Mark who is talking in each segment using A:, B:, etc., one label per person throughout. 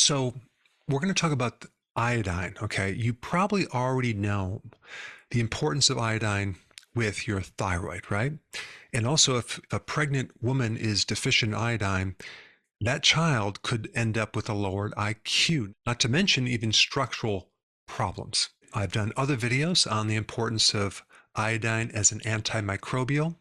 A: So, we're going to talk about iodine. Okay. You probably already know the importance of iodine with your thyroid, right? And also, if a pregnant woman is deficient in iodine, that child could end up with a lowered IQ, not to mention even structural problems. I've done other videos on the importance of iodine as an antimicrobial.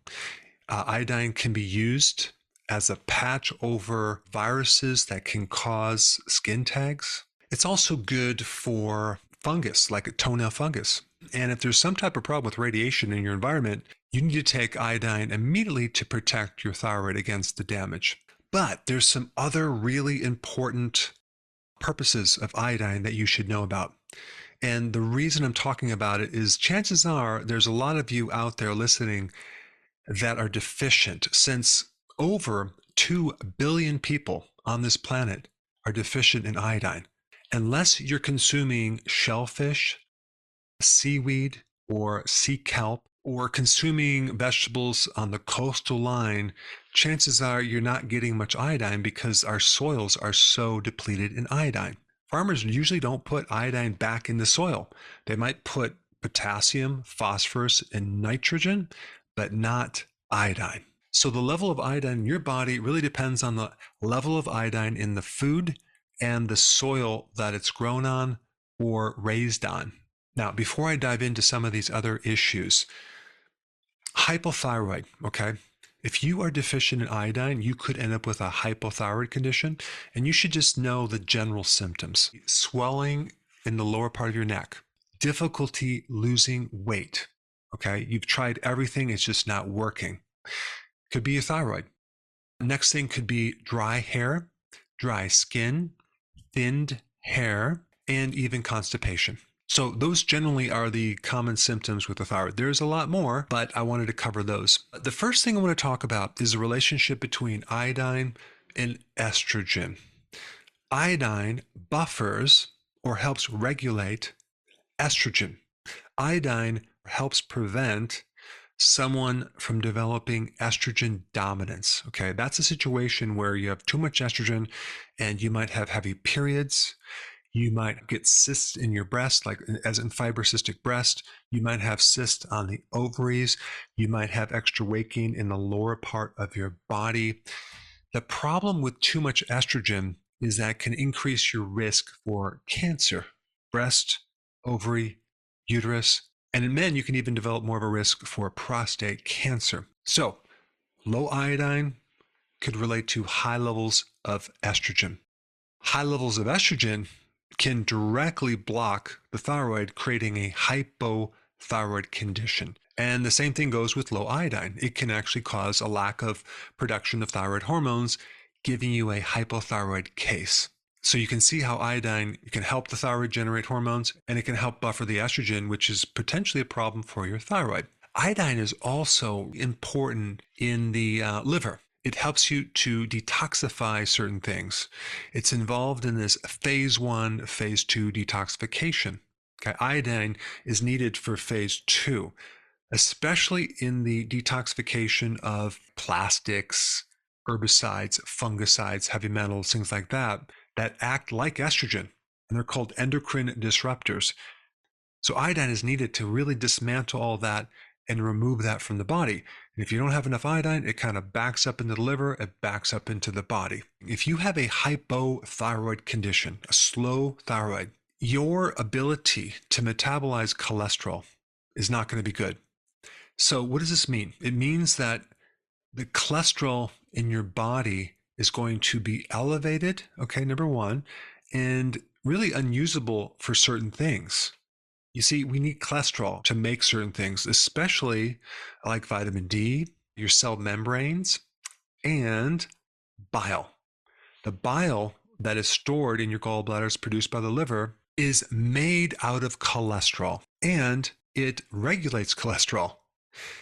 A: Uh, iodine can be used as a patch over viruses that can cause skin tags. It's also good for fungus, like a toenail fungus. And if there's some type of problem with radiation in your environment, you need to take iodine immediately to protect your thyroid against the damage. But there's some other really important purposes of iodine that you should know about. And the reason I'm talking about it is chances are there's a lot of you out there listening that are deficient since over 2 billion people on this planet are deficient in iodine. Unless you're consuming shellfish, seaweed, or sea kelp, or consuming vegetables on the coastal line, chances are you're not getting much iodine because our soils are so depleted in iodine. Farmers usually don't put iodine back in the soil. They might put potassium, phosphorus, and nitrogen, but not iodine. So the level of iodine in your body really depends on the level of iodine in the food and the soil that it's grown on or raised on. Now, before I dive into some of these other issues, hypothyroid, okay? If you are deficient in iodine, you could end up with a hypothyroid condition, and you should just know the general symptoms swelling in the lower part of your neck, difficulty losing weight. Okay, you've tried everything, it's just not working. Could be your thyroid. Next thing could be dry hair, dry skin, thinned hair, and even constipation. So those generally are the common symptoms with the thyroid. There's a lot more, but I wanted to cover those. The first thing I want to talk about is the relationship between iodine and estrogen. Iodine buffers or helps regulate estrogen. Iodine helps prevent someone from developing estrogen dominance. Okay, that's a situation where you have too much estrogen and you might have heavy periods you might get cysts in your breast, like uh, as in fibrocystic breast. You might have cysts on the ovaries. You might have extra waking in the lower part of your body. The problem with too much estrogen is that can increase your risk for cancer, breast, ovary, uterus, and in men, you can even develop more of a risk for prostate cancer. So, low iodine could relate to high levels of estrogen. High levels of estrogen can directly block the thyroid, creating a hypothyroid condition. And the same thing goes with low iodine. It can actually cause a lack of production of thyroid hormones, giving you a hypothyroid case. So you can see how iodine can help the thyroid generate hormones and it can help buffer the estrogen, which is potentially a problem for your thyroid. Iodine is also important in the uh, liver. It helps you to detoxify certain things. It's involved in this phase one, phase two detoxification. Okay, iodine is needed for phase two, especially in the detoxification of plastics, herbicides, fungicides, heavy metals, things like that, that act like estrogen. And they're called endocrine disruptors. So iodine is needed to really dismantle all that and remove that from the body. And if you don't have enough iodine, it kind of backs up into the liver, it backs up into the body. If you have a hypothyroid condition, a slow thyroid, your ability to metabolize cholesterol is not going to be good. So, what does this mean? It means that the cholesterol in your body is going to be elevated, okay, number one, and really unusable for certain things. You see, we need cholesterol to make certain things, especially like vitamin D, your cell membranes, and bile. The bile that is stored in your gallbladders produced by the liver is made out of cholesterol and it regulates cholesterol.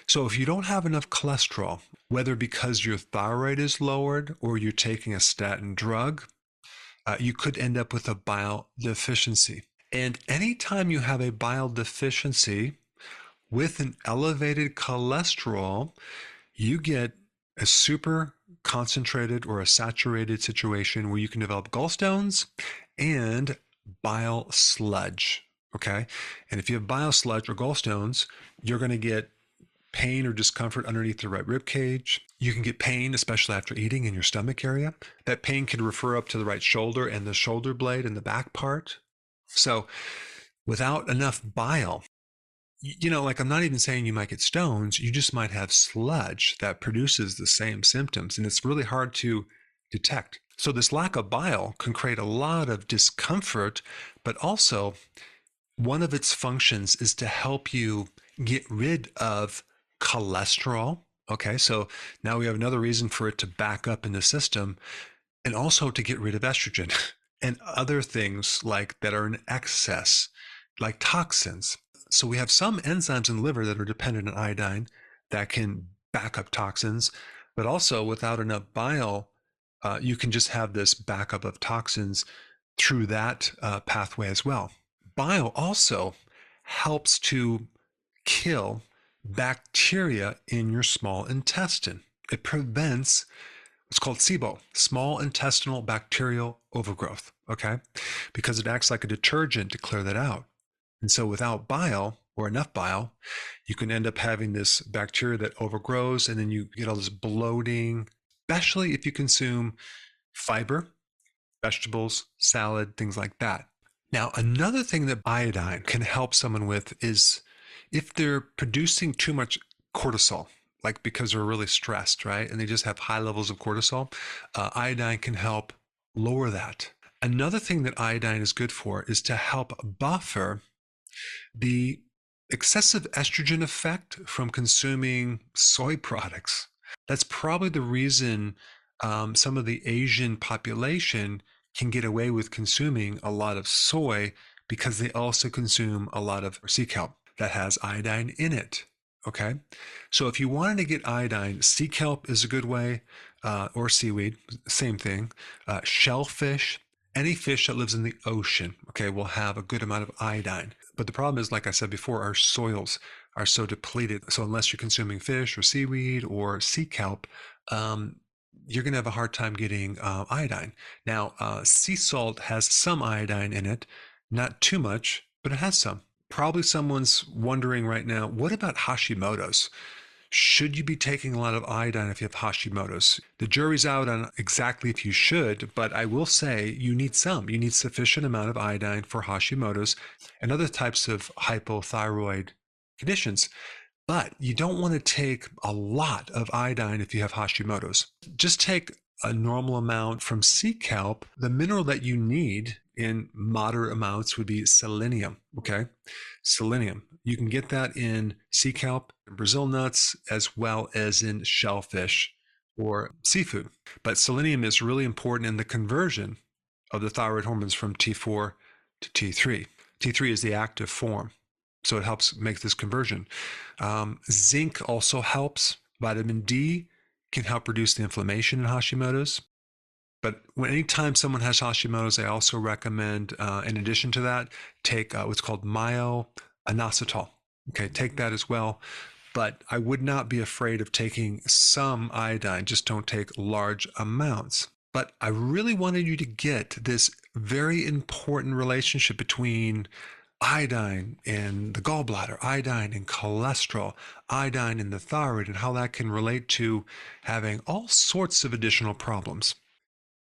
A: So if you don't have enough cholesterol, whether because your thyroid is lowered or you're taking a statin drug, uh, you could end up with a bile deficiency. And anytime you have a bile deficiency with an elevated cholesterol, you get a super concentrated or a saturated situation where you can develop gallstones and bile sludge. Okay. And if you have bile sludge or gallstones, you're going to get pain or discomfort underneath the right rib cage. You can get pain, especially after eating in your stomach area. That pain can refer up to the right shoulder and the shoulder blade and the back part. So, without enough bile, you know, like I'm not even saying you might get stones, you just might have sludge that produces the same symptoms. And it's really hard to detect. So, this lack of bile can create a lot of discomfort, but also one of its functions is to help you get rid of cholesterol. Okay, so now we have another reason for it to back up in the system and also to get rid of estrogen and other things like that are in excess, like toxins. So we have some enzymes in the liver that are dependent on iodine that can back up toxins, but also without enough bile, uh, you can just have this backup of toxins through that uh, pathway as well. Bile also helps to kill bacteria in your small intestine. It prevents what's called SIBO, small intestinal bacterial overgrowth, okay? Because it acts like a detergent to clear that out. And so without bile or enough bile, you can end up having this bacteria that overgrows and then you get all this bloating, especially if you consume fiber, vegetables, salad, things like that. Now, another thing that iodine can help someone with is if they're producing too much cortisol, like because they're really stressed, right? And they just have high levels of cortisol, uh, iodine can help lower that. Another thing that iodine is good for is to help buffer the excessive estrogen effect from consuming soy products. That's probably the reason um, some of the Asian population can get away with consuming a lot of soy because they also consume a lot of sea kelp that has iodine in it. Okay. So if you wanted to get iodine, sea kelp is a good way, uh, or seaweed, same thing. Uh, shellfish, any fish that lives in the ocean, okay, will have a good amount of iodine. But the problem is, like I said before, our soils are so depleted. So unless you're consuming fish or seaweed or sea kelp, um, you're going to have a hard time getting uh, iodine. Now, uh, sea salt has some iodine in it, not too much, but it has some probably someone's wondering right now what about Hashimoto's? Should you be taking a lot of iodine if you have Hashimoto's? The jury's out on exactly if you should, but I will say you need some. You need sufficient amount of iodine for Hashimoto's and other types of hypothyroid conditions. But you don't want to take a lot of iodine if you have Hashimoto's. Just take a normal amount from sea kelp. The mineral that you need in moderate amounts would be selenium. Okay. Selenium. You can get that in sea kelp, Brazil nuts, as well as in shellfish or seafood. But selenium is really important in the conversion of the thyroid hormones from T4 to T3. T3 is the active form. So it helps make this conversion. Um, zinc also helps. Vitamin D can help reduce the inflammation in Hashimoto's. But anytime someone has Hashimoto's, I also recommend, uh, in addition to that, take uh, what's called myo-inositol. Okay, take that as well. But I would not be afraid of taking some iodine. Just don't take large amounts. But I really wanted you to get this very important relationship between iodine in the gallbladder, iodine in cholesterol, iodine in the thyroid, and how that can relate to having all sorts of additional problems.